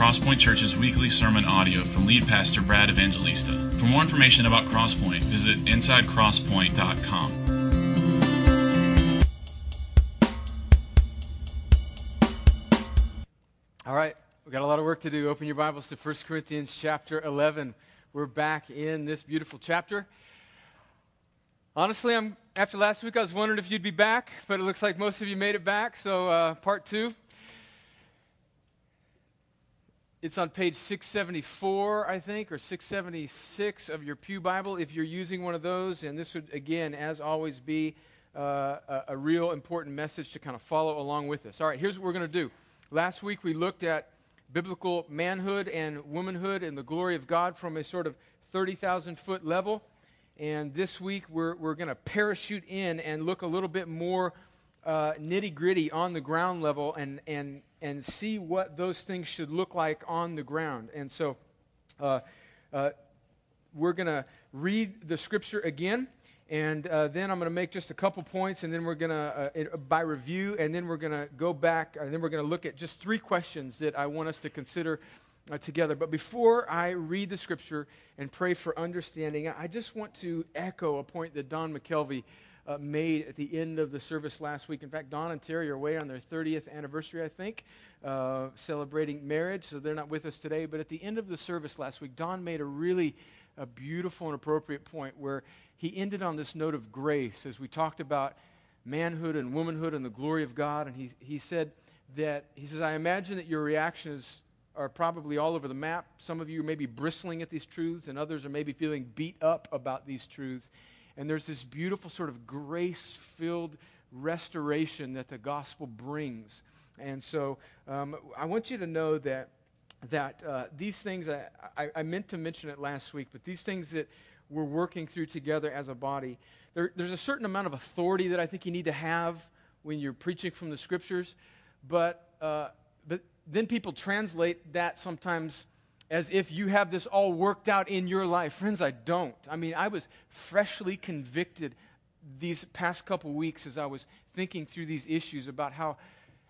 Crosspoint Church's weekly sermon audio from lead pastor Brad Evangelista. For more information about Crosspoint, visit insidecrosspoint.com. All right, we've got a lot of work to do. Open your Bibles to 1 Corinthians chapter 11. We're back in this beautiful chapter. Honestly, I'm, after last week, I was wondering if you'd be back, but it looks like most of you made it back. So, uh, part two. It's on page 674, I think, or 676 of your Pew Bible if you're using one of those. And this would, again, as always, be uh, a, a real important message to kind of follow along with us. All right, here's what we're going to do. Last week we looked at biblical manhood and womanhood and the glory of God from a sort of 30,000 foot level. And this week we're, we're going to parachute in and look a little bit more uh, nitty gritty on the ground level and, and, and see what those things should look like on the ground. And so uh, uh, we're going to read the scripture again. And uh, then I'm going to make just a couple points, and then we're going to, uh, by review, and then we're going to go back, and then we're going to look at just three questions that I want us to consider uh, together. But before I read the scripture and pray for understanding, I just want to echo a point that Don McKelvey uh, made at the end of the service last week. In fact, Don and Terry are away on their 30th anniversary, I think, uh, celebrating marriage, so they're not with us today. But at the end of the service last week, Don made a really a beautiful and appropriate point where he ended on this note of grace as we talked about manhood and womanhood and the glory of God. And he, he said that, he says, I imagine that your reactions are probably all over the map. Some of you may be bristling at these truths, and others are maybe feeling beat up about these truths. And there's this beautiful sort of grace filled restoration that the gospel brings. And so um, I want you to know that that uh, these things, I, I, I, meant to mention it last week, but these things that we're working through together as a body, there, there's a certain amount of authority that I think you need to have when you're preaching from the scriptures, but, uh, but then people translate that sometimes as if you have this all worked out in your life. Friends, I don't. I mean, I was freshly convicted these past couple weeks as I was thinking through these issues about how,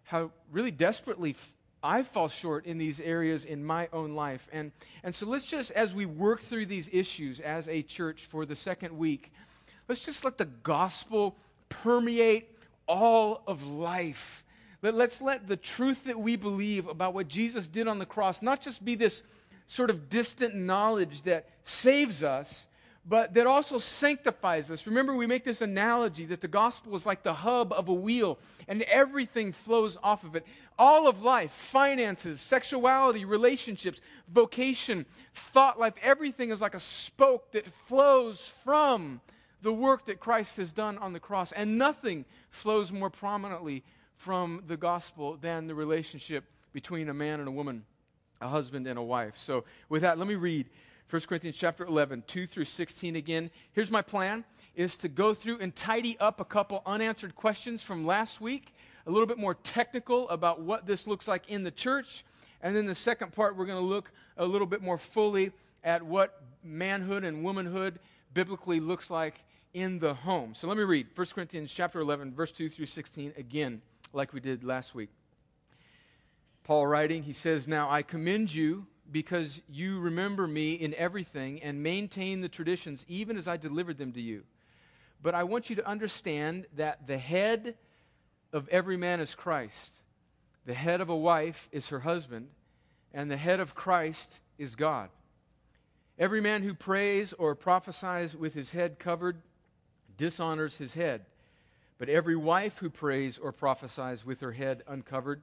how really desperately I fall short in these areas in my own life. And, and so let's just, as we work through these issues as a church for the second week, let's just let the gospel permeate all of life. Let, let's let the truth that we believe about what Jesus did on the cross not just be this sort of distant knowledge that saves us, but that also sanctifies us. Remember, we make this analogy that the gospel is like the hub of a wheel and everything flows off of it. All of life, finances, sexuality, relationships, vocation, thought life, everything is like a spoke that flows from the work that Christ has done on the cross. And nothing flows more prominently from the gospel than the relationship between a man and a woman, a husband and a wife. So, with that, let me read 1 Corinthians chapter 11, 2 through 16 again. Here's my plan is to go through and tidy up a couple unanswered questions from last week, a little bit more technical about what this looks like in the church. And then the second part, we're going to look a little bit more fully at what manhood and womanhood biblically looks like in the home. So let me read 1 Corinthians chapter 11, verse 2 through 16 again, like we did last week. Paul writing, he says, Now I commend you because you remember me in everything and maintain the traditions even as I delivered them to you. But I want you to understand that the head of every man is Christ. The head of a wife is her husband, and the head of Christ is God. Every man who prays or prophesies with his head covered dishonors his head. But every wife who prays or prophesies with her head uncovered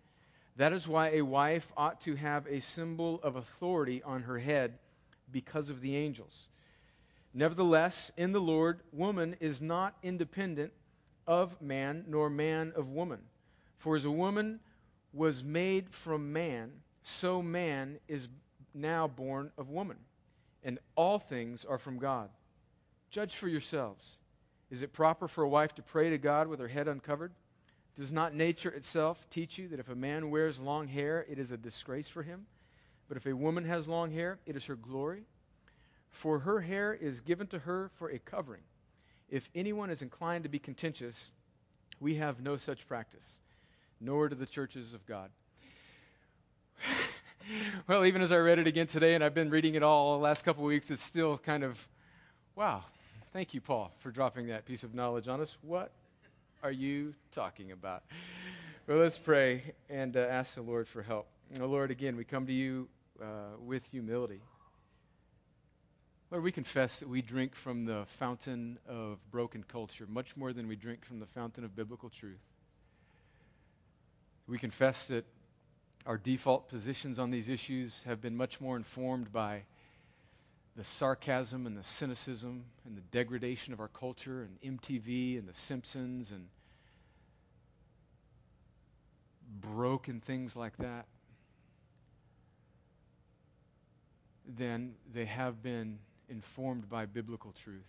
That is why a wife ought to have a symbol of authority on her head because of the angels. Nevertheless, in the Lord, woman is not independent of man, nor man of woman. For as a woman was made from man, so man is now born of woman, and all things are from God. Judge for yourselves. Is it proper for a wife to pray to God with her head uncovered? Does not nature itself teach you that if a man wears long hair, it is a disgrace for him? But if a woman has long hair, it is her glory. For her hair is given to her for a covering. If anyone is inclined to be contentious, we have no such practice, nor do the churches of God. well, even as I read it again today, and I've been reading it all the last couple of weeks, it's still kind of, wow. Thank you, Paul, for dropping that piece of knowledge on us. What are you talking about? Well, let's pray and uh, ask the Lord for help. Oh, Lord, again, we come to you uh, with humility. Lord, we confess that we drink from the fountain of broken culture much more than we drink from the fountain of biblical truth. We confess that our default positions on these issues have been much more informed by the sarcasm and the cynicism and the degradation of our culture and MTV and The Simpsons and broken things like that, then they have been informed by biblical truth.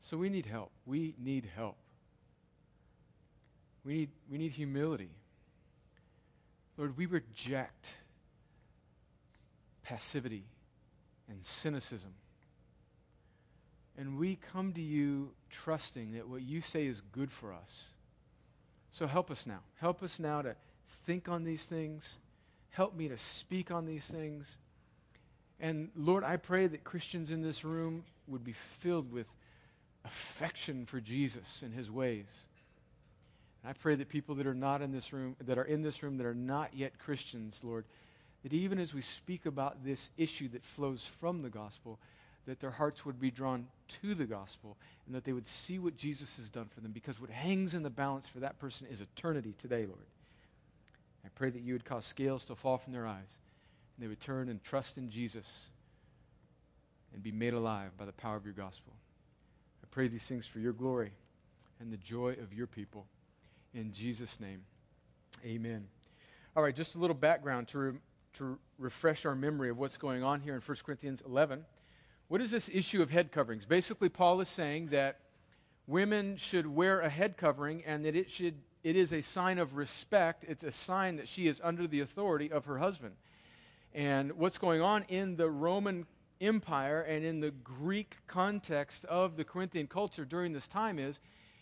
So we need help. We need help. We need, we need humility. Lord, we reject passivity and cynicism. And we come to you trusting that what you say is good for us. So help us now. Help us now to think on these things. Help me to speak on these things. And Lord, I pray that Christians in this room would be filled with affection for Jesus and his ways. And I pray that people that are not in this room, that are in this room that are not yet Christians, Lord, that even as we speak about this issue that flows from the gospel, that their hearts would be drawn to the gospel and that they would see what Jesus has done for them because what hangs in the balance for that person is eternity today, Lord. I pray that you would cause scales to fall from their eyes and they would turn and trust in Jesus and be made alive by the power of your gospel. I pray these things for your glory and the joy of your people. In Jesus' name, amen. All right, just a little background to, re- to refresh our memory of what's going on here in 1 Corinthians 11. What is this issue of head coverings? Basically, Paul is saying that women should wear a head covering and that it, should, it is a sign of respect. It's a sign that she is under the authority of her husband. And what's going on in the Roman Empire and in the Greek context of the Corinthian culture during this time is,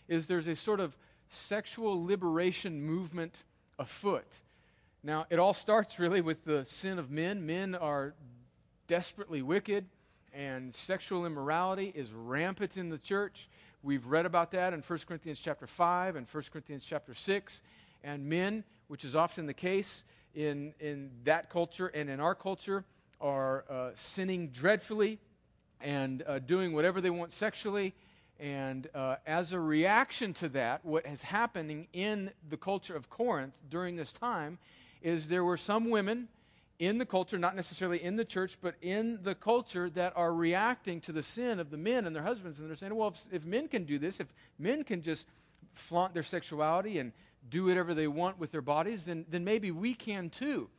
is there's a sort of sexual liberation movement afoot. Now, it all starts really with the sin of men. Men are desperately wicked, and sexual immorality is rampant in the church. We've read about that in 1 Corinthians chapter 5 and 1 Corinthians chapter 6. And men, which is often the case in, in that culture and in our culture, are uh, sinning dreadfully and uh, doing whatever they want sexually and uh, as a reaction to that, what is happening in the culture of Corinth during this time is there were some women in the culture, not necessarily in the church, but in the culture that are reacting to the sin of the men and their husbands. And they're saying, well, if, if men can do this, if men can just flaunt their sexuality and do whatever they want with their bodies, then, then maybe we can too.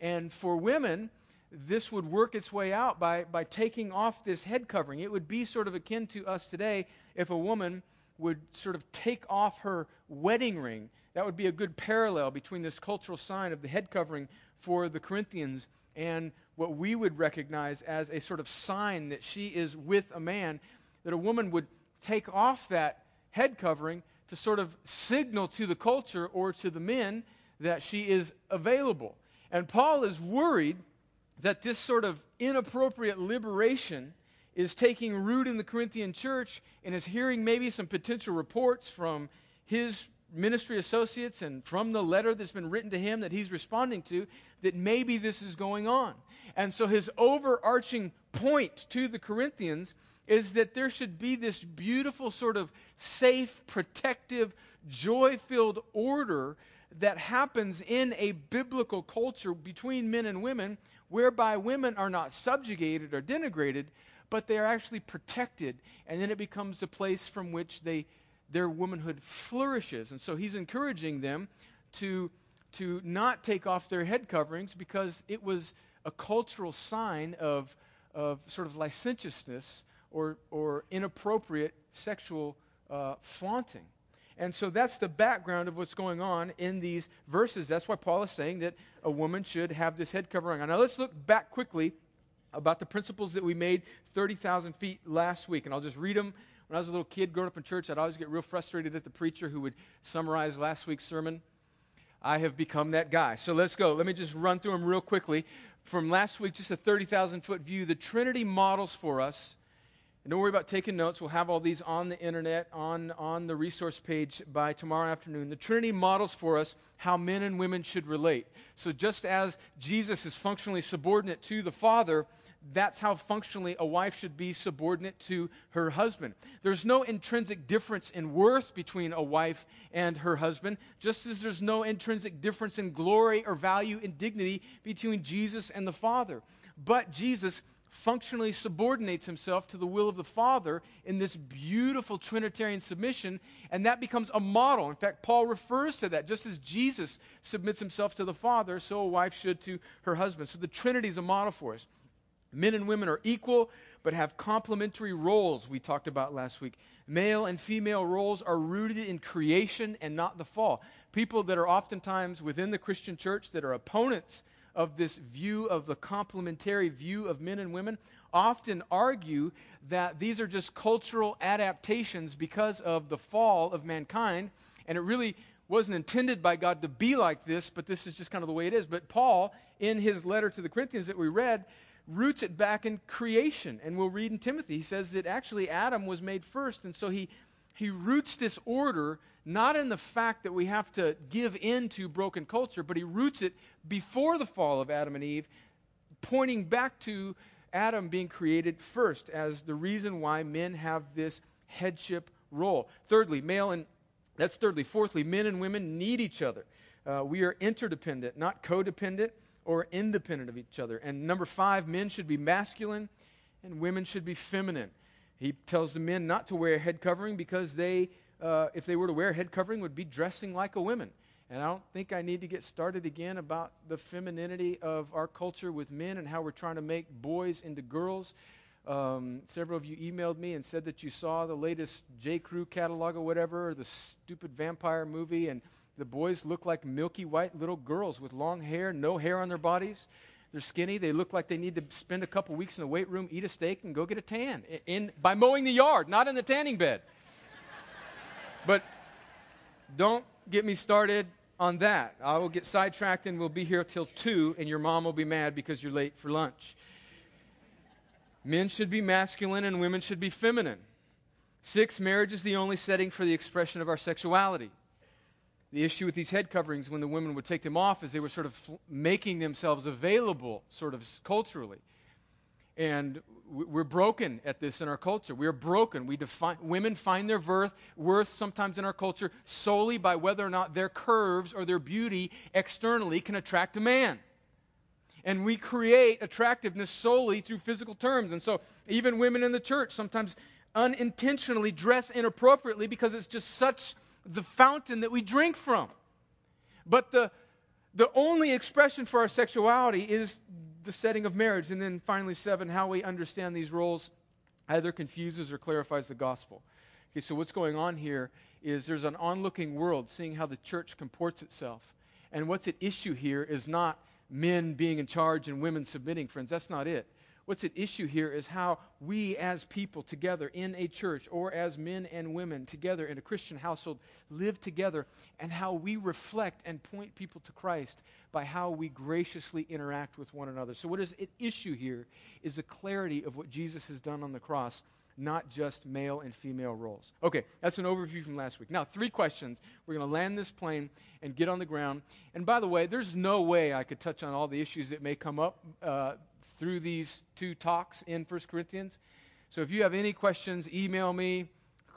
And for women, this would work its way out by, by taking off this head covering. It would be sort of akin to us today if a woman would sort of take off her wedding ring. That would be a good parallel between this cultural sign of the head covering for the Corinthians and what we would recognize as a sort of sign that she is with a man, that a woman would take off that head covering to sort of signal to the culture or to the men that she is available. And Paul is worried that this sort of inappropriate liberation is taking root in the Corinthian church and is hearing maybe some potential reports from his ministry associates and from the letter that's been written to him that he's responding to that maybe this is going on. And so his overarching point to the Corinthians is that there should be this beautiful, sort of safe, protective, joy filled order that happens in a biblical culture between men and women whereby women are not subjugated or denigrated, but they are actually protected. And then it becomes the place from which they, their womanhood flourishes. And so he's encouraging them to to not take off their head coverings because it was a cultural sign of, of sort of licentiousness or, or inappropriate sexual uh, flaunting. And so that's the background of what's going on in these verses. That's why Paul is saying that a woman should have this head covering on. Now let's look back quickly about the principles that we made 30,000 feet last week. And I'll just read them. When I was a little kid growing up in church, I'd always get real frustrated at the preacher who would summarize last week's sermon. I have become that guy. So let's go. Let me just run through them real quickly. From last week, just a 30,000 foot view, the Trinity models for us and don't worry about taking notes. We'll have all these on the internet, on, on the resource page by tomorrow afternoon. The Trinity models for us how men and women should relate. So, just as Jesus is functionally subordinate to the Father, that's how functionally a wife should be subordinate to her husband. There's no intrinsic difference in worth between a wife and her husband, just as there's no intrinsic difference in glory or value and dignity between Jesus and the Father. But Jesus functionally subordinates himself to the will of the Father in this beautiful Trinitarian submission, and that becomes a model. In fact, Paul refers to that. Just as Jesus submits himself to the Father, so a wife should to her husband. So the Trinity is a model for us. Men and women are equal, but have complementary roles, we talked about last week. Male and female roles are rooted in creation and not the fall. People that are oftentimes within the Christian church that are opponents of this view of the complementary view of men and women often argue that these are just cultural adaptations because of the fall of mankind, and it really wasn't intended by God to be like this, but this is just kind of the way it is. But Paul, in his letter to the Corinthians that we read, roots it back in creation. And we'll read in Timothy, he says that actually Adam was made first, and so he, he roots this order not in the fact that we have to give in to broken culture, but he roots it before the fall of Adam and Eve, pointing back to Adam being created first as the reason why men have this headship role. Thirdly, male and that's thirdly. Fourthly, men and women need each other. Uh, we are interdependent, not codependent or independent of each other. And number five, men should be masculine and women should be feminine. He tells the men not to wear a head covering because they uh, if they were to wear a head covering, would be dressing like a woman. And I don't think I need to get started again about the femininity of our culture with men and how we're trying to make boys into girls. Um, several of you emailed me and said that you saw the latest J. Crew catalog or whatever, or the stupid vampire movie, and the boys look like milky white little girls with long hair, no hair on their bodies. They're skinny. They look like they need to spend a couple weeks in the weight room, eat a steak, and go get a tan in, by mowing the yard, not in the tanning bed. But don't get me started on that. I will get sidetracked and we'll be here till 2, and your mom will be mad because you're late for lunch. Men should be masculine and women should be feminine. Six, marriage is the only setting for the expression of our sexuality. The issue with these head coverings when the women would take them off is they were sort of making themselves available, sort of culturally. And we're broken at this in our culture. We are broken. We define, women find their worth, worth sometimes in our culture solely by whether or not their curves or their beauty externally can attract a man. And we create attractiveness solely through physical terms. And so even women in the church sometimes unintentionally dress inappropriately because it's just such the fountain that we drink from. But the, the only expression for our sexuality is the setting of marriage. And then finally, seven, how we understand these roles either confuses or clarifies the gospel. Okay, so what's going on here is there's an onlooking world seeing how the church comports itself. And what's at issue here is not men being in charge and women submitting, friends. That's not it. What's at issue here is how we as people together in a church or as men and women together in a Christian household live together and how we reflect and point people to Christ by how we graciously interact with one another. So, what is at issue here is the clarity of what Jesus has done on the cross not just male and female roles. Okay, that's an overview from last week. Now, three questions. We're going to land this plane and get on the ground. And by the way, there's no way I could touch on all the issues that may come up uh, through these two talks in 1 Corinthians. So if you have any questions, email me,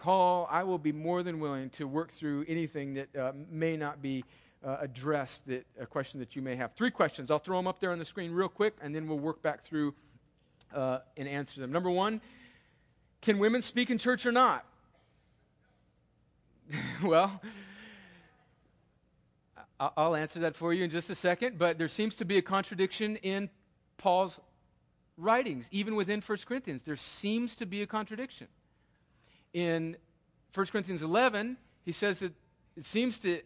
call. I will be more than willing to work through anything that uh, may not be uh, addressed, that, a question that you may have. Three questions. I'll throw them up there on the screen real quick, and then we'll work back through uh, and answer them. Number one, can women speak in church or not? well, I'll answer that for you in just a second, but there seems to be a contradiction in Paul's writings, even within 1 Corinthians. There seems to be a contradiction. In 1 Corinthians 11, he says that it seems to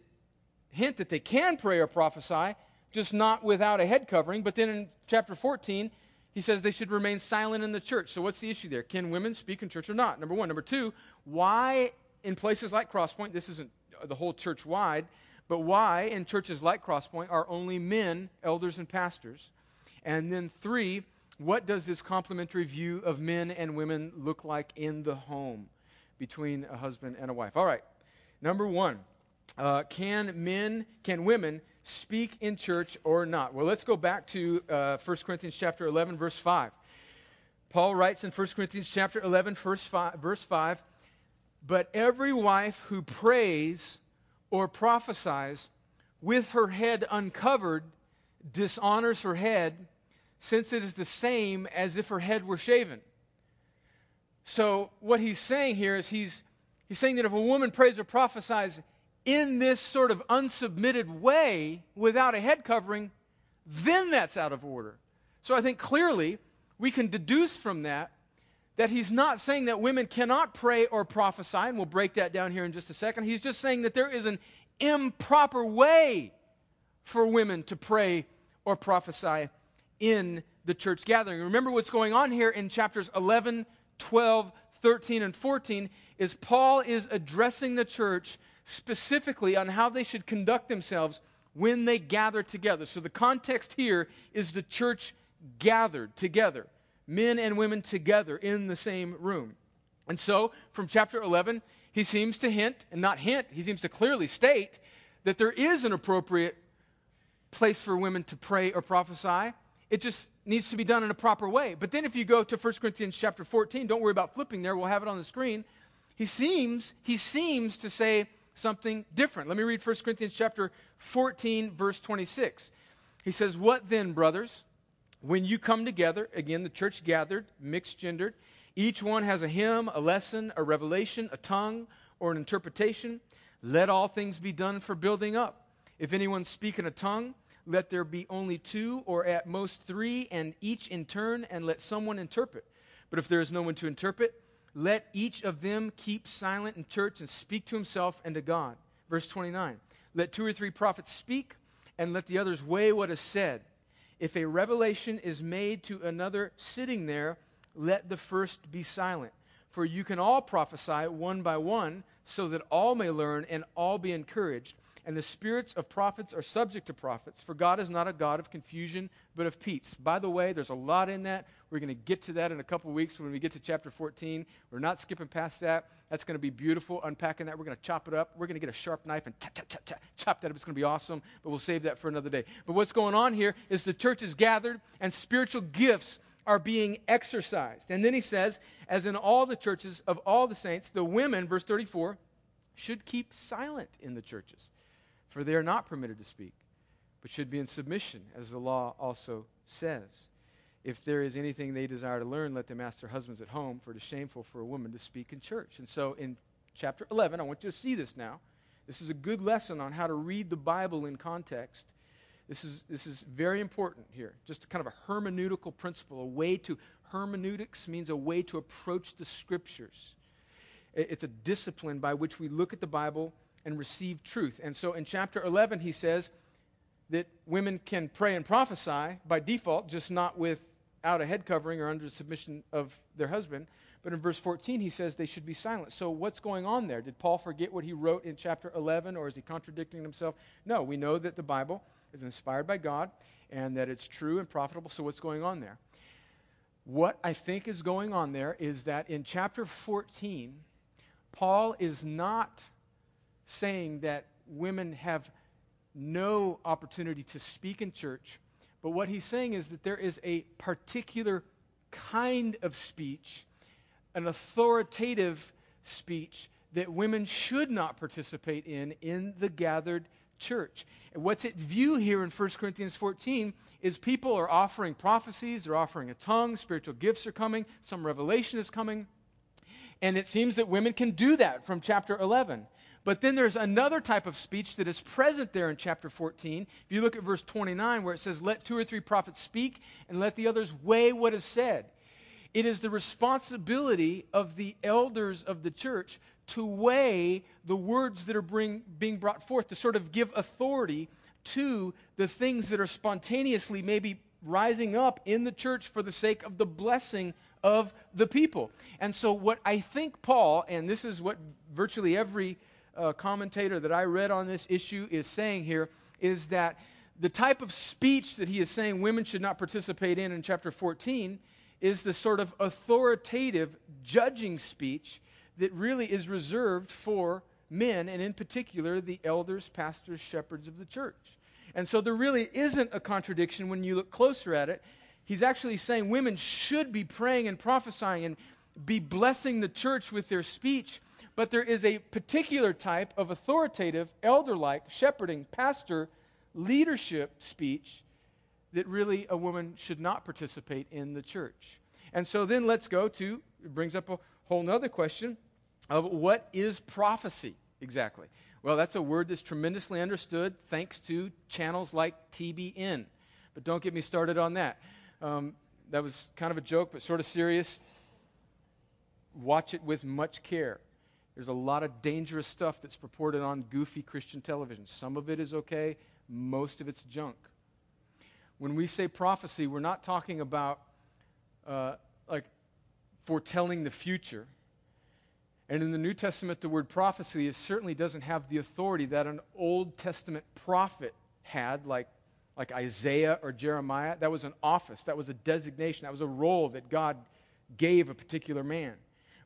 hint that they can pray or prophesy, just not without a head covering. But then in chapter 14, he says they should remain silent in the church. So what's the issue there? Can women speak in church or not? Number one. Number two, why in places like Crosspoint, this isn't the whole church wide, but why in churches like Crosspoint are only men, elders, and pastors? And then three, what does this complementary view of men and women look like in the home between a husband and a wife? All right, number one, uh, can men, can women speak in church or not? Well, let's go back to uh, 1 Corinthians chapter 11, verse 5. Paul writes in 1 Corinthians chapter 11, verse 5, verse 5 But every wife who prays or prophesies with her head uncovered dishonors her head, since it is the same as if her head were shaven. So, what he's saying here is he's, he's saying that if a woman prays or prophesies in this sort of unsubmitted way without a head covering, then that's out of order. So, I think clearly we can deduce from that that he's not saying that women cannot pray or prophesy, and we'll break that down here in just a second. He's just saying that there is an improper way for women to pray or prophesy in the church gathering. Remember what's going on here in chapters 11, 12, 13, and 14 is Paul is addressing the church specifically on how they should conduct themselves when they gather together. So the context here is the church gathered together men and women together in the same room. And so, from chapter 11, he seems to hint, and not hint, he seems to clearly state that there is an appropriate place for women to pray or prophesy. It just needs to be done in a proper way. But then if you go to 1 Corinthians chapter 14, don't worry about flipping there, we'll have it on the screen. He seems, he seems to say something different. Let me read 1 Corinthians chapter 14, verse 26. He says, What then, brothers? when you come together, again, the church gathered, mixed gendered, each one has a hymn, a lesson, a revelation, a tongue, or an interpretation. Let all things be done for building up. If anyone speak in a tongue, let there be only two or at most three, and each in turn, and let someone interpret. But if there is no one to interpret, let each of them keep silent in church and speak to himself and to God. Verse 29 Let two or three prophets speak, and let the others weigh what is said if a revelation is made to another sitting there, let the first be silent. For you can all prophesy one by one, so that all may learn and all be encouraged. And the spirits of prophets are subject to prophets, for God is not a God of confusion, but of peace. By the way, there's a lot in that. We're going to get to that in a couple weeks when we get to chapter 14. We're not skipping past that. That's going to be beautiful, unpacking that. We're going to chop it up. We're going to get a sharp knife and chop, chop, chop, chop, chop that up. It's going to be awesome, but we'll save that for another day. But what's going on here is the church is gathered and spiritual gifts are being exercised. And then he says, as in all the churches of all the saints, the women, verse 34, should keep silent in the churches for they are not permitted to speak, but should be in submission, as the law also says. If there is anything they desire to learn, let them ask their husbands at home, for it is shameful for a woman to speak in church. And so in chapter 11, I want you to see this now. This is a good lesson on how to read the Bible in context. This is, this is very important here. Just kind of a hermeneutical principle, a way to, hermeneutics means a way to approach the scriptures. It's a discipline by which we look at the Bible and receive truth. And so in chapter 11, he says that women can pray and prophesy by default, just not without a head covering or under the submission of their husband. But in verse 14, he says they should be silent. So, what's going on there? Did Paul forget what he wrote in chapter 11, or is he contradicting himself? No, we know that the Bible is inspired by God and that it's true and profitable. So, what's going on there? What I think is going on there is that in chapter 14, Paul is not saying that women have no opportunity to speak in church. But what he's saying is that there is a particular kind of speech, an authoritative speech that women should not participate in in the gathered church. And what's at view here in 1 Corinthians 14 is people are offering prophecies, they're offering a tongue, spiritual gifts are coming, some revelation is coming. And it seems that women can do that from chapter 11. But then there's another type of speech that is present there in chapter 14. If you look at verse 29, where it says, Let two or three prophets speak, and let the others weigh what is said. It is the responsibility of the elders of the church to weigh the words that are bring, being brought forth, to sort of give authority to the things that are spontaneously maybe rising up in the church for the sake of the blessing of the people. And so, what I think Paul, and this is what virtually every uh, commentator that I read on this issue is saying here, is that the type of speech that he is saying women should not participate in in chapter 14 is the sort of authoritative judging speech that really is reserved for men, and in particular, the elders, pastors, shepherds of the church. And so there really isn't a contradiction when you look closer at it. He's actually saying women should be praying and prophesying and be blessing the church with their speech, but there is a particular type of authoritative, elder like, shepherding, pastor, leadership speech that really a woman should not participate in the church. And so then let's go to, it brings up a whole other question of what is prophecy exactly? Well, that's a word that's tremendously understood thanks to channels like TBN. But don't get me started on that. Um, that was kind of a joke, but sort of serious. Watch it with much care. There's a lot of dangerous stuff that's purported on goofy Christian television. Some of it is okay, most of it's junk. When we say prophecy, we're not talking about uh, like foretelling the future. And in the New Testament, the word prophecy certainly doesn't have the authority that an Old Testament prophet had, like, like Isaiah or Jeremiah. That was an office, that was a designation, that was a role that God gave a particular man.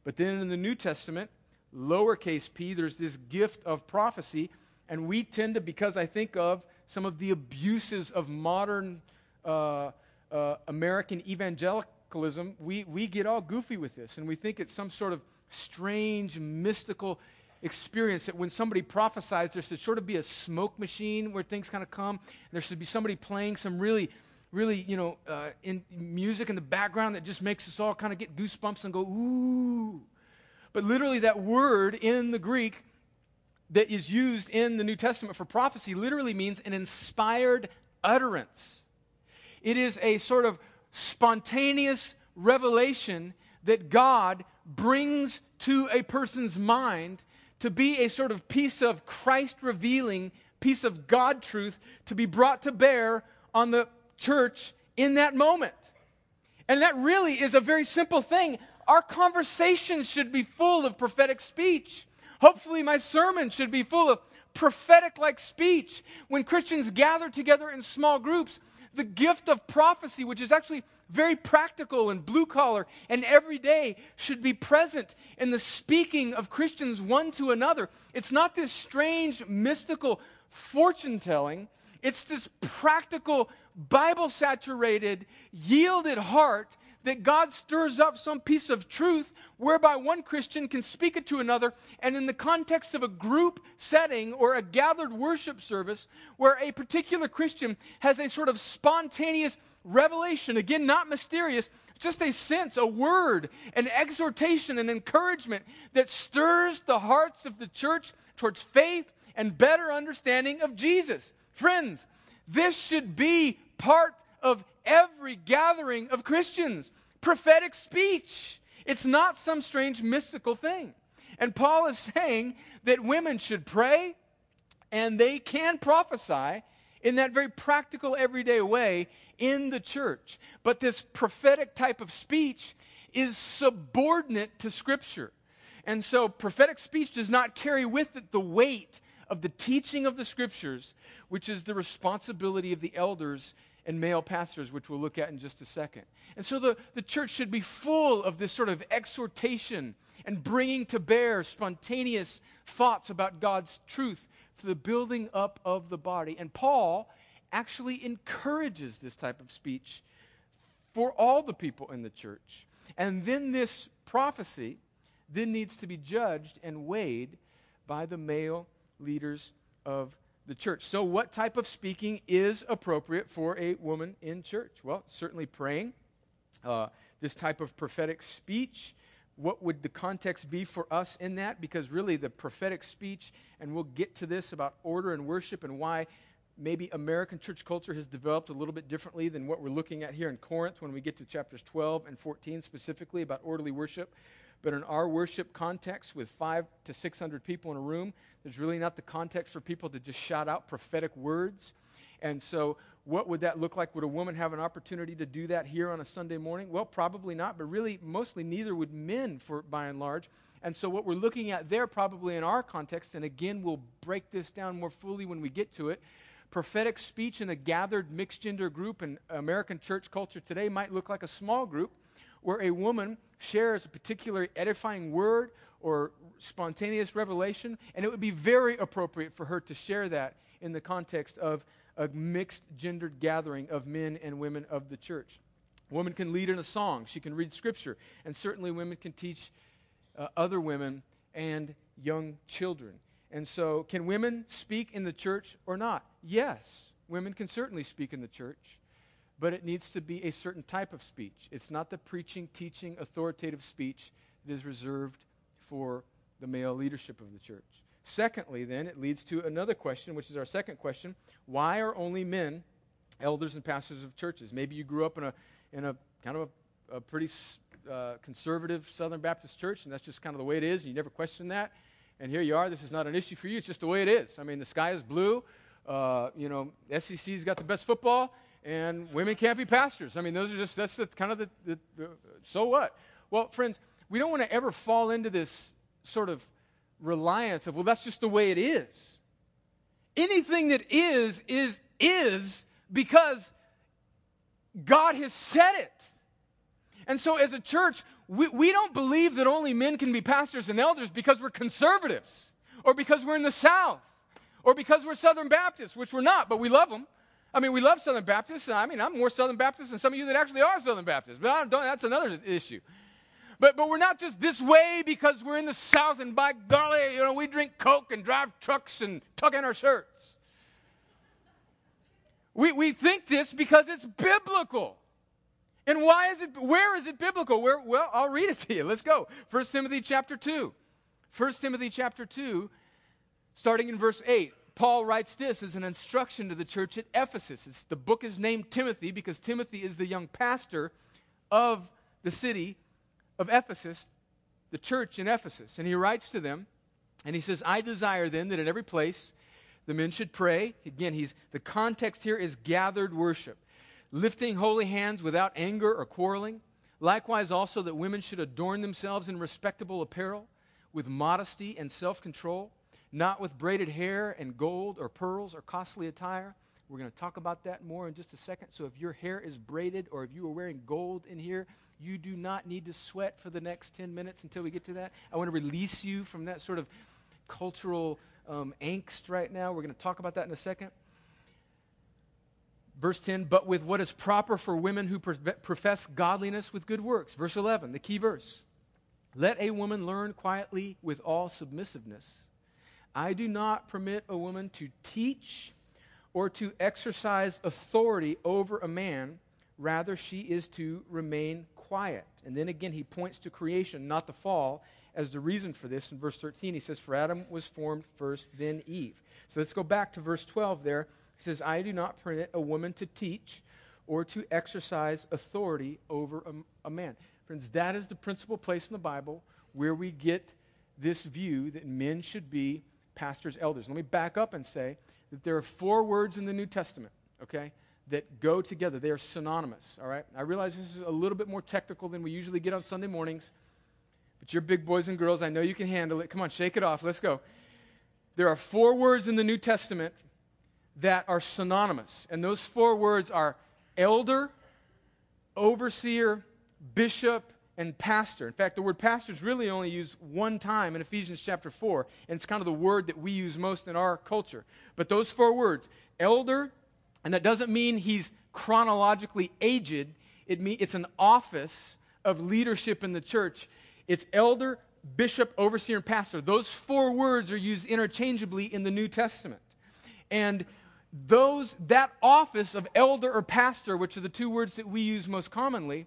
But then in the New Testament, lowercase p, there's this gift of prophecy. And we tend to, because I think of some of the abuses of modern uh, uh, American evangelicalism, we, we get all goofy with this. And we think it's some sort of strange, mystical experience that when somebody prophesies, there should sort of be a smoke machine where things kind of come. There should be somebody playing some really, really, you know, uh, in music in the background that just makes us all kind of get goosebumps and go, ooh. But literally, that word in the Greek that is used in the New Testament for prophecy literally means an inspired utterance. It is a sort of spontaneous revelation that God brings to a person's mind to be a sort of piece of Christ revealing, piece of God truth to be brought to bear on the church in that moment. And that really is a very simple thing. Our conversations should be full of prophetic speech. Hopefully, my sermon should be full of prophetic like speech. When Christians gather together in small groups, the gift of prophecy, which is actually very practical and blue collar and everyday, should be present in the speaking of Christians one to another. It's not this strange, mystical fortune telling, it's this practical, Bible saturated, yielded heart that God stirs up some piece of truth whereby one Christian can speak it to another, and in the context of a group setting or a gathered worship service where a particular Christian has a sort of spontaneous revelation, again, not mysterious, just a sense, a word, an exhortation, an encouragement that stirs the hearts of the church towards faith and better understanding of Jesus. Friends, this should be part of every gathering of Christians. Prophetic speech. It's not some strange mystical thing. And Paul is saying that women should pray and they can prophesy in that very practical, everyday way in the church. But this prophetic type of speech is subordinate to Scripture. And so prophetic speech does not carry with it the weight of the teaching of the Scriptures, which is the responsibility of the elders and male pastors, which we'll look at in just a second. And so the, the church should be full of this sort of exhortation and bringing to bear spontaneous thoughts about God's truth for the building up of the body. And Paul actually encourages this type of speech for all the people in the church. And then this prophecy then needs to be judged and weighed by the male leaders of the church. So, what type of speaking is appropriate for a woman in church? Well, certainly praying. Uh, this type of prophetic speech what would the context be for us in that? Because really, the prophetic speech, and we'll get to this about order and worship and why maybe American church culture has developed a little bit differently than what we're looking at here in Corinth when we get to chapters 12 and 14 specifically about orderly worship. But in our worship context, with five to 600 people in a room, there's really not the context for people to just shout out prophetic words. And so, what would that look like? Would a woman have an opportunity to do that here on a Sunday morning? Well, probably not, but really, mostly neither would men, for by and large. And so, what we're looking at there, probably in our context, and again, we'll break this down more fully when we get to it. Prophetic speech in a gathered mixed gender group in American church culture today might look like a small group where a woman shares a particular edifying word or spontaneous revelation, and it would be very appropriate for her to share that in the context of a mixed gendered gathering of men and women of the church. Woman can lead in a song, she can read scripture, and certainly women can teach uh, other women and young children. And so, can women speak in the church or not? Yes, women can certainly speak in the church but it needs to be a certain type of speech. It's not the preaching, teaching, authoritative speech that is reserved for the male leadership of the church. Secondly, then, it leads to another question, which is our second question why are only men elders and pastors of churches? Maybe you grew up in a, in a kind of a, a pretty uh, conservative Southern Baptist church, and that's just kind of the way it is, and you never question that. And here you are, this is not an issue for you, it's just the way it is. I mean, the sky is blue. Uh, you know, SEC's got the best football, and women can't be pastors. I mean, those are just, that's the, kind of the, the, the so what? Well, friends, we don't want to ever fall into this sort of reliance of, well, that's just the way it is. Anything that is, is, is because God has said it. And so, as a church, we, we don't believe that only men can be pastors and elders because we're conservatives or because we're in the South or because we're Southern Baptists, which we're not, but we love them. I mean, we love Southern Baptists. I mean, I'm more Southern Baptist than some of you that actually are Southern Baptists, but that's another issue. But, but we're not just this way because we're in the South and by golly, you know, we drink Coke and drive trucks and tuck in our shirts. We, we think this because it's biblical. And why is it, where is it biblical? Where, well, I'll read it to you. Let's go. 1 Timothy chapter 2. 1 Timothy chapter 2, starting in verse 8. Paul writes this as an instruction to the church at Ephesus. It's, the book is named Timothy because Timothy is the young pastor of the city of Ephesus, the church in Ephesus. And he writes to them, and he says, I desire then that in every place the men should pray. Again, he's, the context here is gathered worship, lifting holy hands without anger or quarreling. Likewise, also that women should adorn themselves in respectable apparel with modesty and self control not with braided hair and gold or pearls or costly attire. We're going to talk about that more in just a second. So, if your hair is braided or if you are wearing gold in here, you do not need to sweat for the next 10 minutes until we get to that. I want to release you from that sort of cultural um, angst right now. We're going to talk about that in a second. Verse 10, but with what is proper for women who profess godliness with good works. Verse 11, the key verse. Let a woman learn quietly with all submissiveness. I do not permit a woman to teach or to exercise authority over a man. Rather, she is to remain quiet. And then again, he points to creation, not the fall, as the reason for this. In verse 13, he says, For Adam was formed first, then Eve. So let's go back to verse 12 there. He says, I do not permit a woman to teach or to exercise authority over a, a man. Friends, that is the principal place in the Bible where we get this view that men should be pastors, elders. Let me back up and say that there are four words in the New Testament, okay, that go together. They are synonymous, all right? I realize this is a little bit more technical than we usually get on Sunday mornings, but you're big boys and girls. I know you can handle it. Come on, shake it off. Let's go. There are four words in the New Testament that are synonymous, and those four words are elder, overseer, bishop, and pastor. In fact, the word pastor is really only used one time in Ephesians chapter 4, and it's kind of the word that we use most in our culture. But those four words, elder, and that doesn't mean he's chronologically aged, it mean, it's an office of leadership in the church. It's elder, bishop, overseer, and pastor. Those four words are used interchangeably in the New Testament. And those that office of elder or pastor, which are the two words that we use most commonly,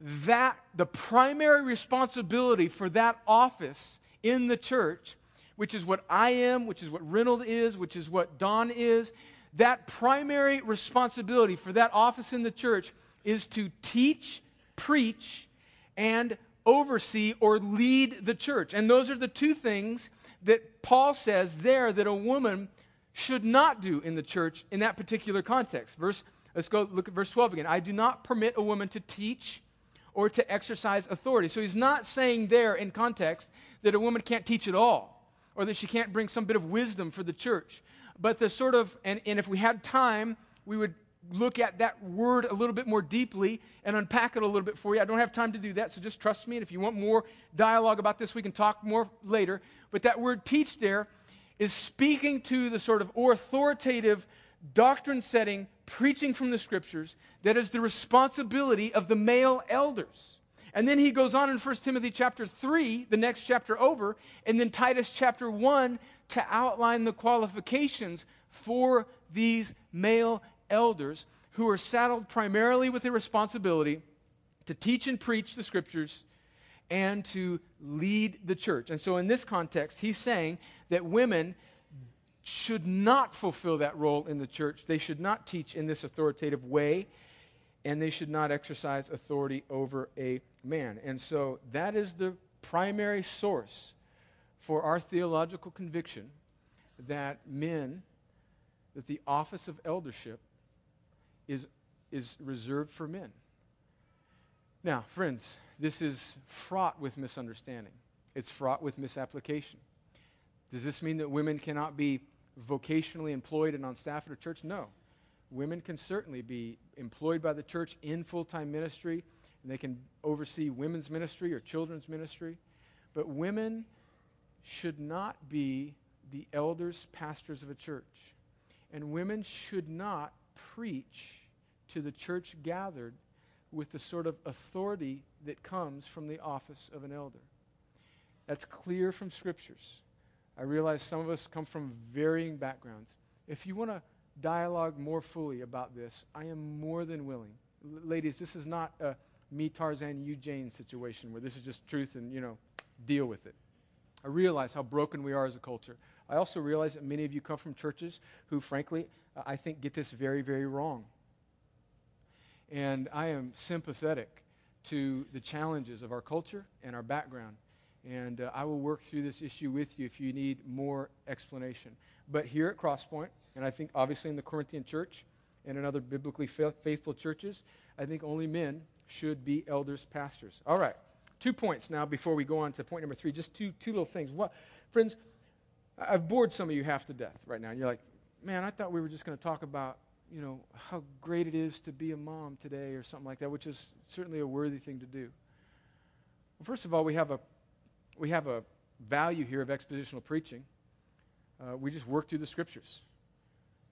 that the primary responsibility for that office in the church, which is what I am, which is what Reynold is, which is what Don is, that primary responsibility for that office in the church is to teach, preach, and oversee or lead the church. And those are the two things that Paul says there that a woman should not do in the church in that particular context. Verse let's go look at verse 12 again. I do not permit a woman to teach or to exercise authority. So he's not saying there in context that a woman can't teach at all or that she can't bring some bit of wisdom for the church. But the sort of, and, and if we had time, we would look at that word a little bit more deeply and unpack it a little bit for you. I don't have time to do that, so just trust me. And if you want more dialogue about this, we can talk more later. But that word teach there is speaking to the sort of authoritative, doctrine setting, preaching from the scriptures that is the responsibility of the male elders. And then he goes on in 1 Timothy chapter 3, the next chapter over, and then Titus chapter 1 to outline the qualifications for these male elders who are saddled primarily with the responsibility to teach and preach the scriptures and to lead the church. And so, in this context, he's saying that women should not fulfill that role in the church. They should not teach in this authoritative way, and they should not exercise authority over a man. And so, that is the primary source for our theological conviction that men, that the office of eldership is, is reserved for men. Now, friends, this is fraught with misunderstanding, it's fraught with misapplication. Does this mean that women cannot be vocationally employed and on staff at a church? No. Women can certainly be employed by the church in full time ministry, and they can oversee women's ministry or children's ministry. But women should not be the elders, pastors of a church. And women should not preach to the church gathered with the sort of authority that comes from the office of an elder. That's clear from scriptures. I realize some of us come from varying backgrounds. If you want to dialogue more fully about this, I am more than willing. L- ladies, this is not a me, Tarzan, you, Jane situation where this is just truth and, you know, deal with it. I realize how broken we are as a culture. I also realize that many of you come from churches who, frankly, I think get this very, very wrong. And I am sympathetic to the challenges of our culture and our background. And uh, I will work through this issue with you if you need more explanation. But here at Crosspoint, and I think obviously in the Corinthian church and in other biblically faithful churches, I think only men should be elders, pastors. All right, two points now before we go on to point number three. Just two, two little things. What, friends, I've bored some of you half to death right now. And you're like, man, I thought we were just going to talk about you know, how great it is to be a mom today or something like that, which is certainly a worthy thing to do. Well, first of all, we have a, we have a value here of expositional preaching. Uh, we just work through the scriptures.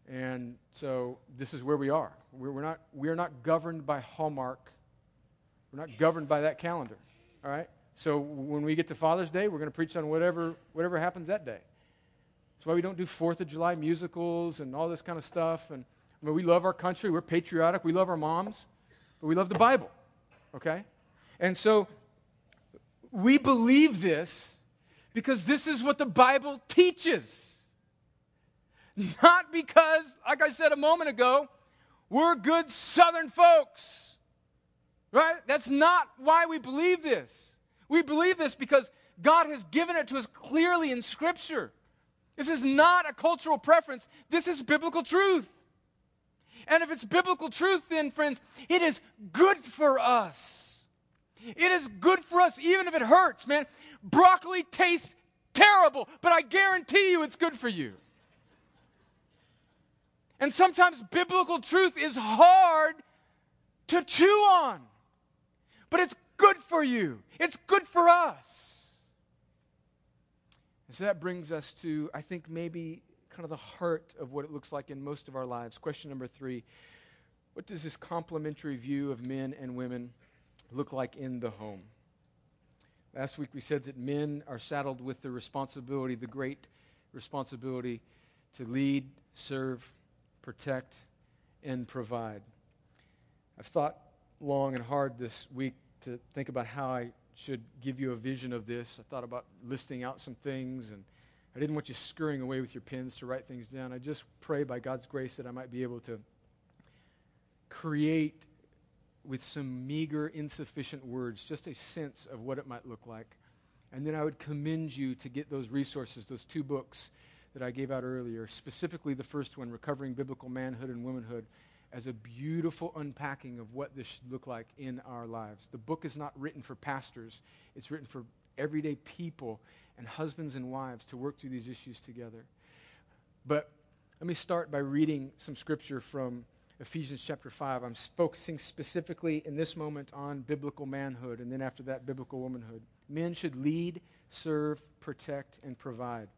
And so this is where we are. We're, we're, not, we're not governed by Hallmark. We're not governed by that calendar. All right? So when we get to Father's Day, we're going to preach on whatever, whatever happens that day. That's why we don't do Fourth of July musicals and all this kind of stuff. And I mean, we love our country, we're patriotic, we love our moms, but we love the Bible, okay? And so we believe this because this is what the Bible teaches. Not because, like I said a moment ago, we're good Southern folks, right? That's not why we believe this. We believe this because God has given it to us clearly in Scripture. This is not a cultural preference, this is biblical truth. And if it's biblical truth, then, friends, it is good for us. It is good for us, even if it hurts, man. Broccoli tastes terrible, but I guarantee you it's good for you. And sometimes biblical truth is hard to chew on, but it's good for you, it's good for us. And so that brings us to, I think, maybe kind of the heart of what it looks like in most of our lives. Question number three What does this complementary view of men and women look like in the home? Last week we said that men are saddled with the responsibility, the great responsibility to lead, serve, protect, and provide. I've thought long and hard this week to think about how I should give you a vision of this. I thought about listing out some things, and I didn't want you scurrying away with your pens to write things down. I just pray by God's grace that I might be able to create with some meager, insufficient words just a sense of what it might look like. And then I would commend you to get those resources, those two books that I gave out earlier, specifically the first one, Recovering Biblical Manhood and Womanhood, as a beautiful unpacking of what this should look like in our lives. The book is not written for pastors, it's written for everyday people and husbands and wives to work through these issues together. But let me start by reading some scripture from Ephesians chapter 5. I'm focusing specifically in this moment on biblical manhood, and then after that, biblical womanhood. Men should lead, serve, protect, and provide.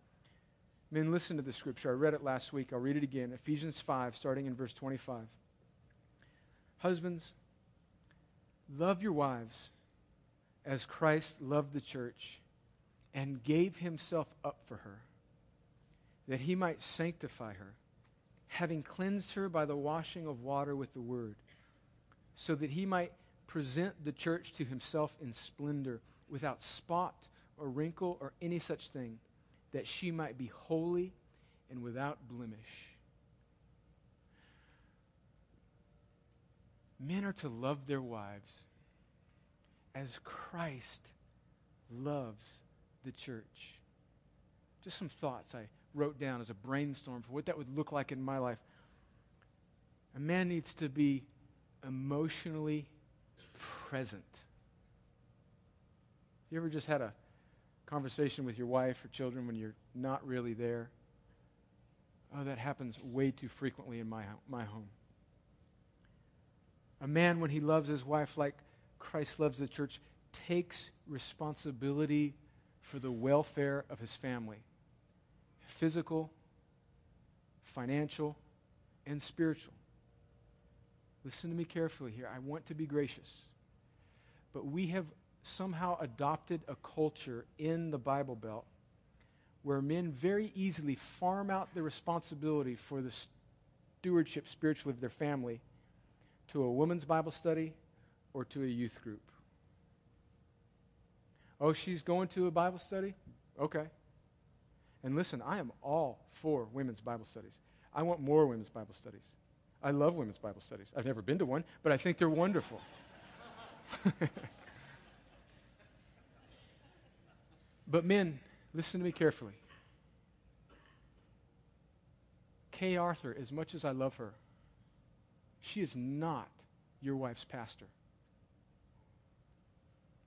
Men, listen to the scripture. I read it last week. I'll read it again. Ephesians 5, starting in verse 25. Husbands, love your wives as Christ loved the church and gave himself up for her, that he might sanctify her, having cleansed her by the washing of water with the word, so that he might present the church to himself in splendor, without spot or wrinkle or any such thing, that she might be holy and without blemish. Men are to love their wives as Christ loves the church. Just some thoughts I wrote down as a brainstorm for what that would look like in my life. A man needs to be emotionally present. You ever just had a conversation with your wife or children when you're not really there? Oh, that happens way too frequently in my, my home. A man, when he loves his wife like Christ loves the church, takes responsibility for the welfare of his family physical, financial, and spiritual. Listen to me carefully here. I want to be gracious. But we have somehow adopted a culture in the Bible Belt where men very easily farm out the responsibility for the stewardship spiritually of their family to a women's Bible study or to a youth group. Oh, she's going to a Bible study? Okay. And listen, I am all for women's Bible studies. I want more women's Bible studies. I love women's Bible studies. I've never been to one, but I think they're wonderful. but men, listen to me carefully. Kay Arthur, as much as I love her, she is not your wife's pastor.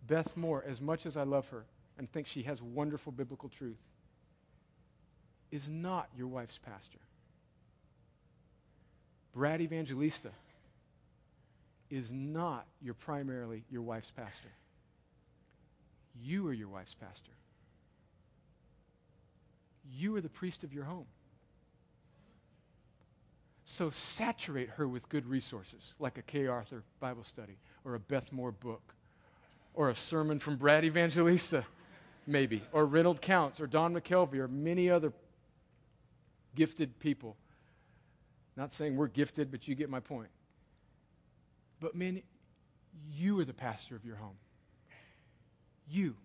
Beth Moore, as much as I love her and think she has wonderful biblical truth, is not your wife's pastor. Brad Evangelista is not your primarily your wife's pastor. You are your wife's pastor. You are the priest of your home. So saturate her with good resources, like a Kay Arthur Bible study or a Beth Moore book or a sermon from Brad Evangelista, maybe, or Reynold Counts or Don McKelvey or many other gifted people. Not saying we're gifted, but you get my point. But men, you are the pastor of your home. You.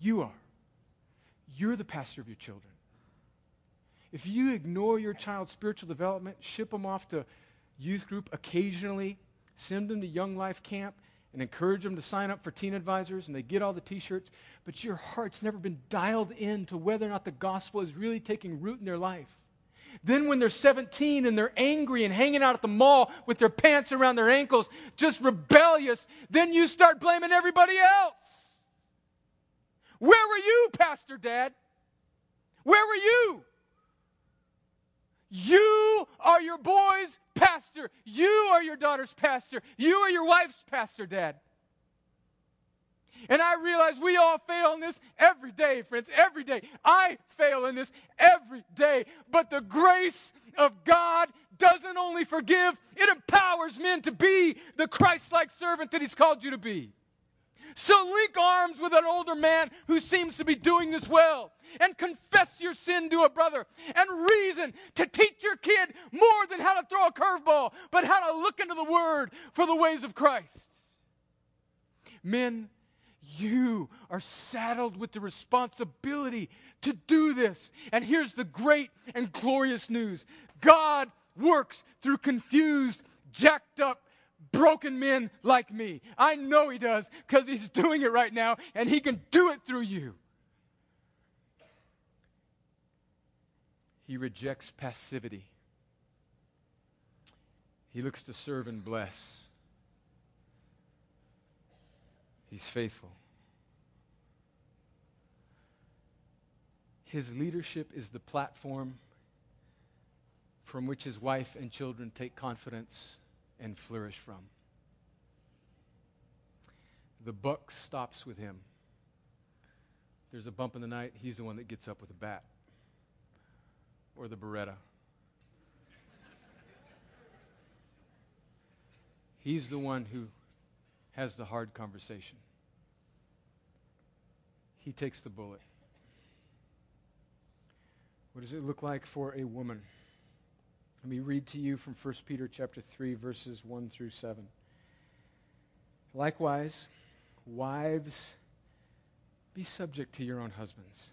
You are. You're the pastor of your children. If you ignore your child's spiritual development, ship them off to youth group occasionally, send them to Young Life Camp, and encourage them to sign up for teen advisors, and they get all the t shirts, but your heart's never been dialed in to whether or not the gospel is really taking root in their life. Then, when they're 17 and they're angry and hanging out at the mall with their pants around their ankles, just rebellious, then you start blaming everybody else. Where were you, Pastor Dad? Where were you? You are your boy's pastor. You are your daughter's pastor. You are your wife's pastor, Dad. And I realize we all fail in this every day, friends, every day. I fail in this every day. But the grace of God doesn't only forgive, it empowers men to be the Christ like servant that He's called you to be. So link arms with an older man who seems to be doing this well and confess your sin to a brother and reason to teach your kid more than how to throw a curveball, but how to look into the Word for the ways of Christ. Men, you are saddled with the responsibility to do this. And here's the great and glorious news God works through confused, jacked up, broken men like me. I know He does because He's doing it right now, and He can do it through you. He rejects passivity. He looks to serve and bless. He's faithful. His leadership is the platform from which his wife and children take confidence and flourish from. The buck stops with him. There's a bump in the night, he's the one that gets up with a bat or the Beretta. He's the one who has the hard conversation. He takes the bullet. What does it look like for a woman? Let me read to you from 1 Peter chapter 3 verses 1 through 7. Likewise, wives be subject to your own husbands,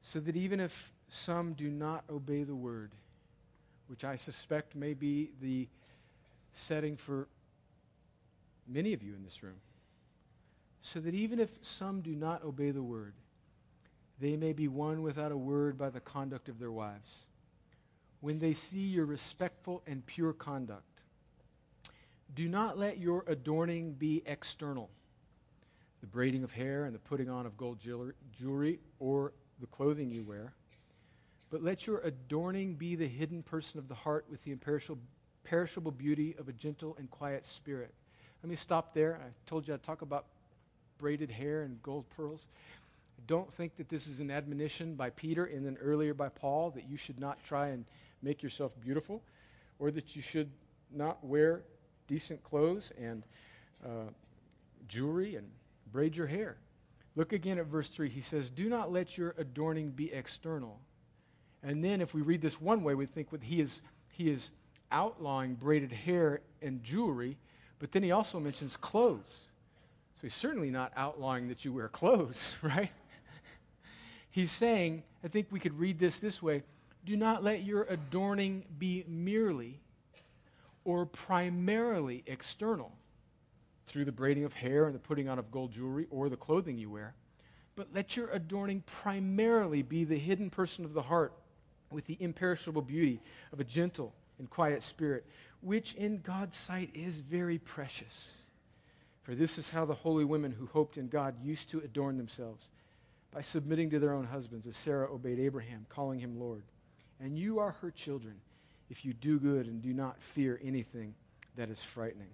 so that even if some do not obey the word, which I suspect may be the setting for many of you in this room, so that even if some do not obey the word, they may be won without a word by the conduct of their wives. When they see your respectful and pure conduct, do not let your adorning be external, the braiding of hair and the putting on of gold jewelry or the clothing you wear, but let your adorning be the hidden person of the heart with the imperishable perishable beauty of a gentle and quiet spirit. Let me stop there. I told you I'd talk about braided hair and gold pearls. Don't think that this is an admonition by Peter and then earlier by Paul that you should not try and make yourself beautiful or that you should not wear decent clothes and uh, jewelry and braid your hair. Look again at verse 3. He says, Do not let your adorning be external. And then if we read this one way, we think he is, he is outlawing braided hair and jewelry, but then he also mentions clothes. So he's certainly not outlawing that you wear clothes, right? he's saying, I think we could read this this way do not let your adorning be merely or primarily external through the braiding of hair and the putting on of gold jewelry or the clothing you wear, but let your adorning primarily be the hidden person of the heart with the imperishable beauty of a gentle and quiet spirit, which in God's sight is very precious. For this is how the holy women who hoped in God used to adorn themselves by submitting to their own husbands, as Sarah obeyed Abraham, calling him Lord. And you are her children if you do good and do not fear anything that is frightening.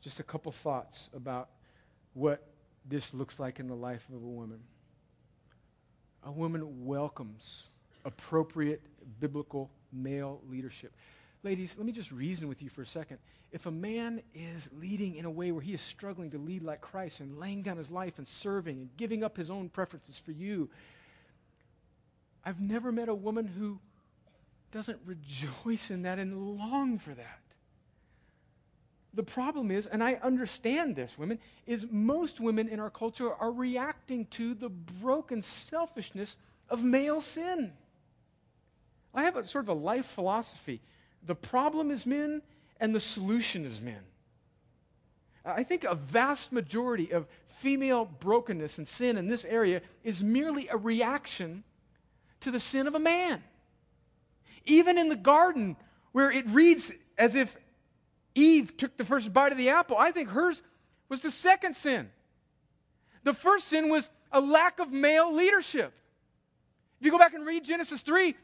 Just a couple thoughts about what this looks like in the life of a woman. A woman welcomes appropriate biblical male leadership. Ladies, let me just reason with you for a second. If a man is leading in a way where he is struggling to lead like Christ and laying down his life and serving and giving up his own preferences for you, I've never met a woman who doesn't rejoice in that and long for that. The problem is, and I understand this, women, is most women in our culture are reacting to the broken selfishness of male sin. I have a sort of a life philosophy. The problem is men, and the solution is men. I think a vast majority of female brokenness and sin in this area is merely a reaction to the sin of a man. Even in the garden, where it reads as if Eve took the first bite of the apple, I think hers was the second sin. The first sin was a lack of male leadership. If you go back and read Genesis 3,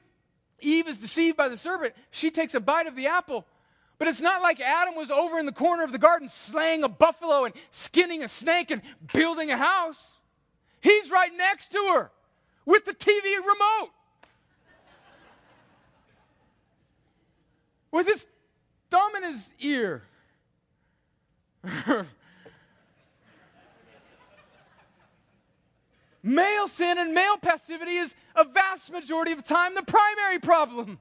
Eve is deceived by the serpent. She takes a bite of the apple. But it's not like Adam was over in the corner of the garden slaying a buffalo and skinning a snake and building a house. He's right next to her with the TV remote. with his thumb in his ear. Male sin and male passivity is a vast majority of the time the primary problem.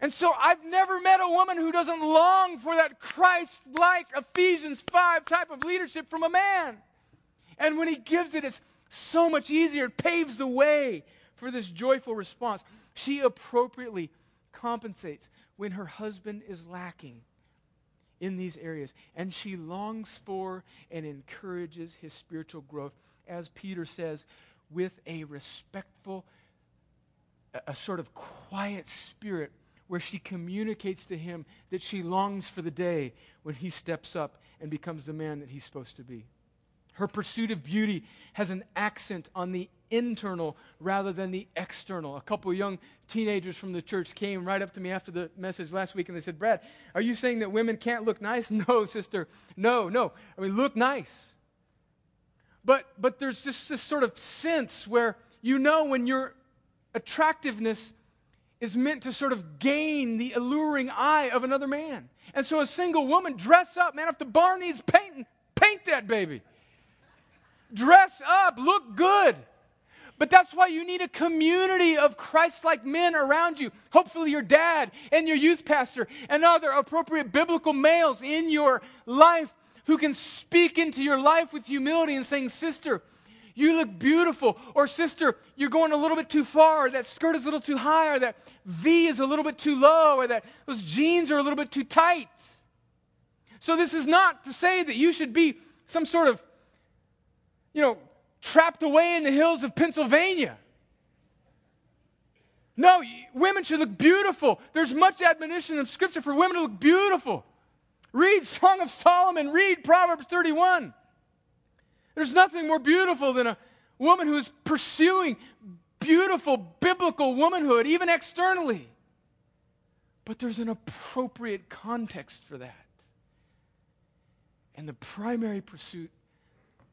And so I've never met a woman who doesn't long for that Christ like Ephesians 5 type of leadership from a man. And when he gives it, it's so much easier. It paves the way for this joyful response. She appropriately compensates when her husband is lacking in these areas. And she longs for and encourages his spiritual growth, as Peter says, with a respectful, a, sort of quiet spirit where she communicates to him that she longs for the day when he steps up and becomes the man that he's supposed to be. Her pursuit of beauty has an accent on the internal rather than the external. A couple of young teenagers from the church came right up to me after the message last week and they said, Brad, are you saying that women can't look nice? No, sister. No, no. I mean, look nice. But, but there's just this sort of sense where you know when your attractiveness is meant to sort of gain the alluring eye of another man. And so a single woman, dress up, man. If the bar needs painting, paint that baby. Dress up, look good. But that's why you need a community of Christ like men around you. Hopefully, your dad and your youth pastor and other appropriate biblical males in your life who can speak into your life with humility and saying, Sister, you look beautiful. Or, sister, you're going a little bit too far. Or that skirt is a little too high. Or that V is a little bit too low. Or that those jeans are a little bit too tight. So, this is not to say that you should be some sort of, you know, trapped away in the hills of Pennsylvania. No, women should look beautiful. There's much admonition in Scripture for women to look beautiful. Read Song of Solomon, read Proverbs 31. There's nothing more beautiful than a woman who is pursuing beautiful biblical womanhood, even externally. But there's an appropriate context for that. And the primary pursuit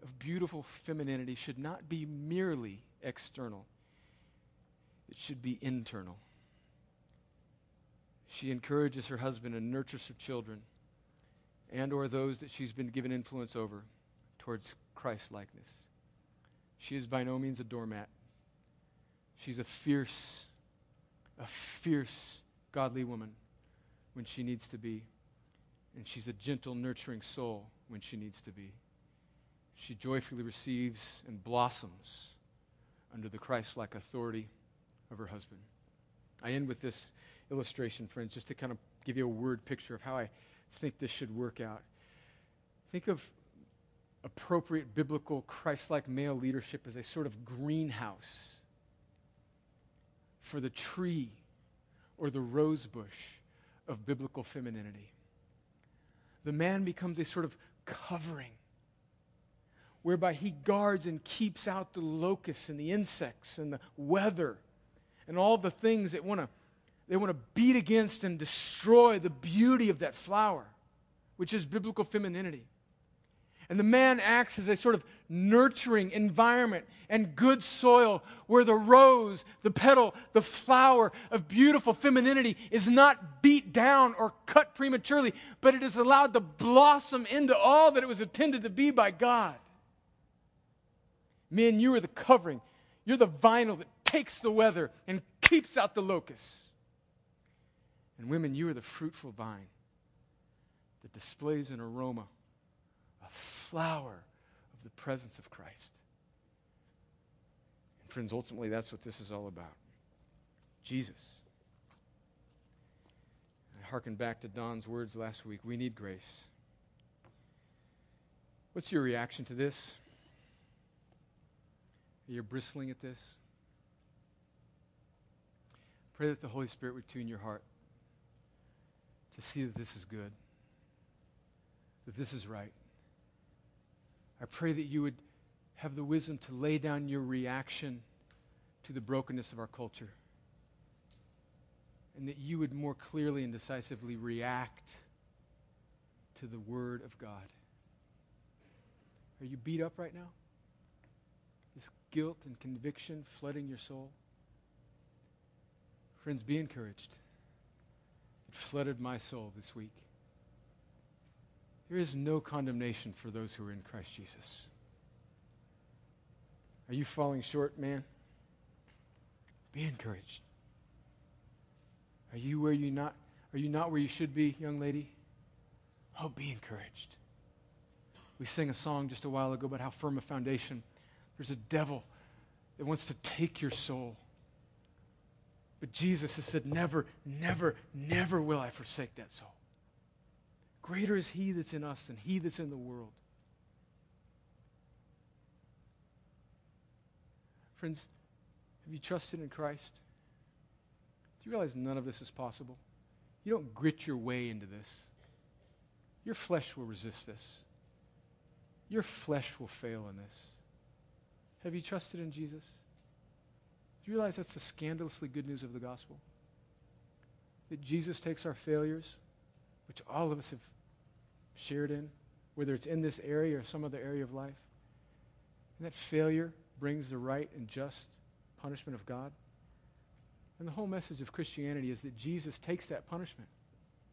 of beautiful femininity should not be merely external, it should be internal. She encourages her husband and nurtures her children and or those that she's been given influence over towards Christ likeness. She is by no means a doormat. She's a fierce, a fierce, godly woman when she needs to be. And she's a gentle, nurturing soul when she needs to be. She joyfully receives and blossoms under the Christ like authority of her husband. I end with this illustration, friends, just to kind of give you a word picture of how I think this should work out. Think of appropriate biblical Christ like male leadership as a sort of greenhouse for the tree or the rose bush of biblical femininity. The man becomes a sort of covering whereby he guards and keeps out the locusts and the insects and the weather and all the things that want to they want to beat against and destroy the beauty of that flower, which is biblical femininity. And the man acts as a sort of nurturing environment and good soil where the rose, the petal, the flower of beautiful femininity is not beat down or cut prematurely, but it is allowed to blossom into all that it was intended to be by God. Men, you are the covering. You're the vinyl that takes the weather and keeps out the locusts. And women, you are the fruitful vine that displays an aroma a flower of the presence of Christ. And friends, ultimately, that's what this is all about Jesus. I hearken back to Don's words last week. We need grace. What's your reaction to this? Are bristling at this? Pray that the Holy Spirit would tune your heart to see that this is good, that this is right. I pray that you would have the wisdom to lay down your reaction to the brokenness of our culture. And that you would more clearly and decisively react to the Word of God. Are you beat up right now? Guilt and conviction flooding your soul? Friends, be encouraged. It flooded my soul this week. There is no condemnation for those who are in Christ Jesus. Are you falling short, man? Be encouraged. Are you where you not are you not where you should be, young lady? Oh, be encouraged. We sang a song just a while ago about how firm a foundation. There's a devil that wants to take your soul. But Jesus has said, Never, never, never will I forsake that soul. Greater is he that's in us than he that's in the world. Friends, have you trusted in Christ? Do you realize none of this is possible? You don't grit your way into this. Your flesh will resist this. Your flesh will fail in this. Have you trusted in Jesus? Do you realize that's the scandalously good news of the gospel? That Jesus takes our failures, which all of us have shared in, whether it's in this area or some other area of life, and that failure brings the right and just punishment of God. And the whole message of Christianity is that Jesus takes that punishment,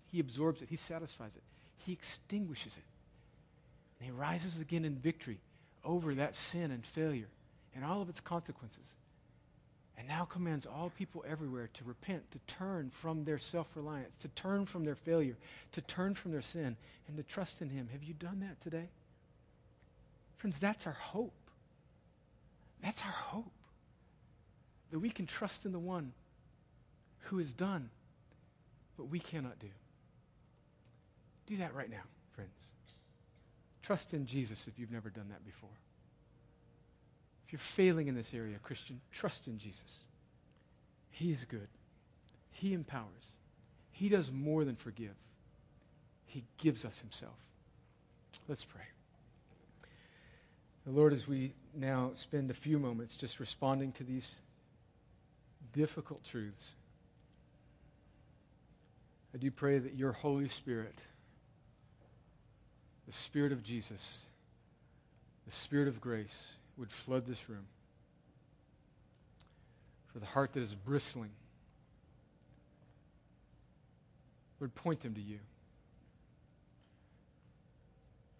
He absorbs it, He satisfies it, He extinguishes it. And He rises again in victory over that sin and failure and all of its consequences. And now commands all people everywhere to repent, to turn from their self reliance, to turn from their failure, to turn from their sin, and to trust in Him. Have you done that today? Friends, that's our hope. That's our hope. That we can trust in the one who has done what we cannot do. Do that right now, friends. Trust in Jesus if you've never done that before. If you're failing in this area, Christian, trust in Jesus. He is good. He empowers. He does more than forgive. He gives us himself. Let's pray. The Lord, as we now spend a few moments just responding to these difficult truths, I do pray that your Holy Spirit, the Spirit of Jesus, the Spirit of grace, would flood this room. For the heart that is bristling, would point them to you.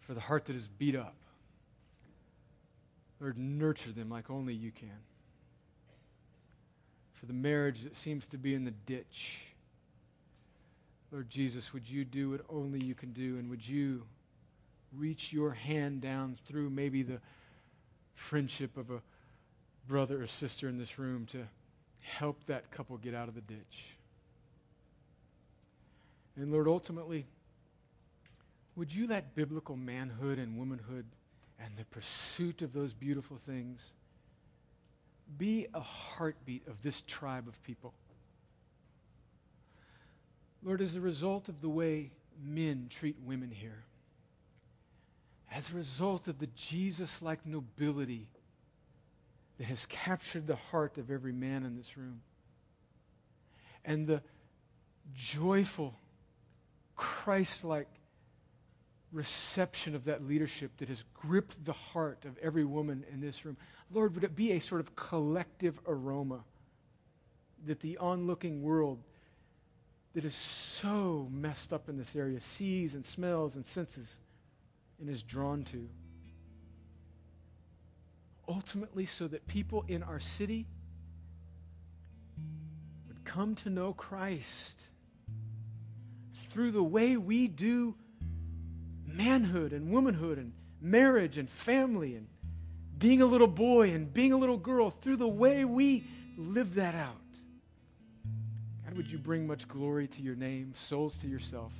For the heart that is beat up, Lord, nurture them like only you can. For the marriage that seems to be in the ditch, Lord Jesus, would you do what only you can do? And would you reach your hand down through maybe the friendship of a brother or sister in this room to help that couple get out of the ditch? And Lord, ultimately, would you let biblical manhood and womanhood and the pursuit of those beautiful things be a heartbeat of this tribe of people? Lord, as a result of the way men treat women here, as a result of the Jesus like nobility that has captured the heart of every man in this room, and the joyful, Christ like reception of that leadership that has gripped the heart of every woman in this room. Lord, would it be a sort of collective aroma that the onlooking world that is so messed up in this area sees and smells and senses and is drawn to. Ultimately, so that people in our city would come to know Christ through the way we do manhood and womanhood and marriage and family and being a little boy and being a little girl, through the way we live that out. God, would you bring much glory to your name, souls to yourself,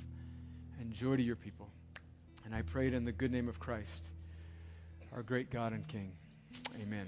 and joy to your people? And I pray it in the good name of Christ, our great God and King. Amen.